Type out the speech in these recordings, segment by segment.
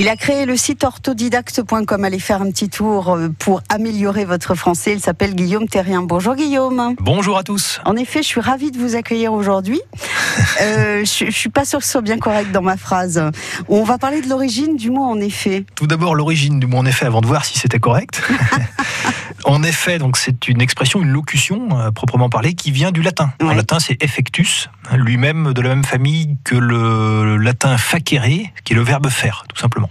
Il a créé le site orthodidacte.com. Allez faire un petit tour euh, pour améliorer votre français. Il s'appelle Guillaume Terrien. Bonjour Guillaume. Bonjour à tous. En effet, je suis ravie de vous accueillir aujourd'hui. Euh, je, je suis pas sûre que ce soit bien correct dans ma phrase. On va parler de l'origine du mot en effet. Tout d'abord l'origine du mot en effet avant de voir si c'était correct. en effet, donc c'est une expression, une locution euh, proprement parlée qui vient du latin. En latin, c'est effectus, hein, lui-même de la même famille que le latin facere, qui est le verbe faire, tout simplement.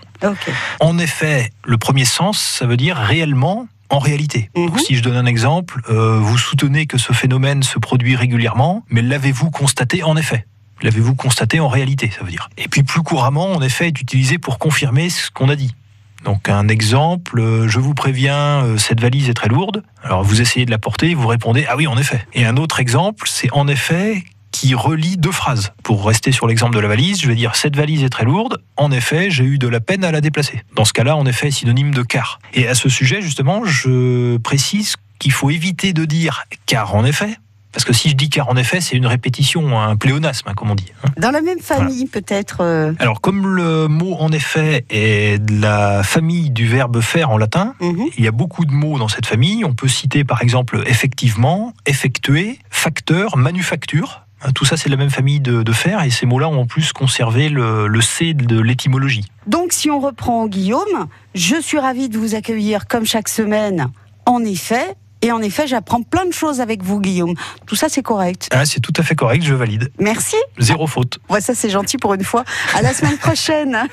En effet, le premier sens, ça veut dire réellement. En réalité, Mhm. Donc, si je donne un exemple, euh, vous soutenez que ce phénomène se produit régulièrement, mais l'avez-vous constaté en effet? L'avez-vous constaté en réalité, ça veut dire? Et puis plus couramment, en effet, est utilisé pour confirmer ce qu'on a dit. Donc un exemple, euh, je vous préviens, euh, cette valise est très lourde. Alors vous essayez de la porter, vous répondez ah oui en effet. Et un autre exemple, c'est en effet qui relie deux phrases. Pour rester sur l'exemple de la valise, je vais dire cette valise est très lourde. En effet, j'ai eu de la peine à la déplacer. Dans ce cas-là, en effet, synonyme de car. Et à ce sujet, justement, je précise qu'il faut éviter de dire car en effet. Parce que si je dis car en effet, c'est une répétition, un pléonasme, hein, comme on dit. hein. Dans la même famille, peut-être. euh, Alors, comme le mot en effet est de la famille du verbe faire en latin, mhm. il y a beaucoup de mots dans cette famille. On peut citer par exemple effectivement, effectuer, facteur, manufacture. Hein, Tout ça, c'est de la même famille de, de faire et ces mots-là ont en plus conservé le, le C de l'étymologie. Donc, si on reprend Guillaume, je suis ravie de vous accueillir comme chaque semaine. En effet. Et en effet, j'apprends plein de choses avec vous, Guillaume. Tout ça, c'est correct. Ah, c'est tout à fait correct, je valide. Merci. Zéro faute. Ouais, ça, c'est gentil pour une fois. À la semaine prochaine.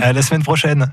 À la semaine prochaine.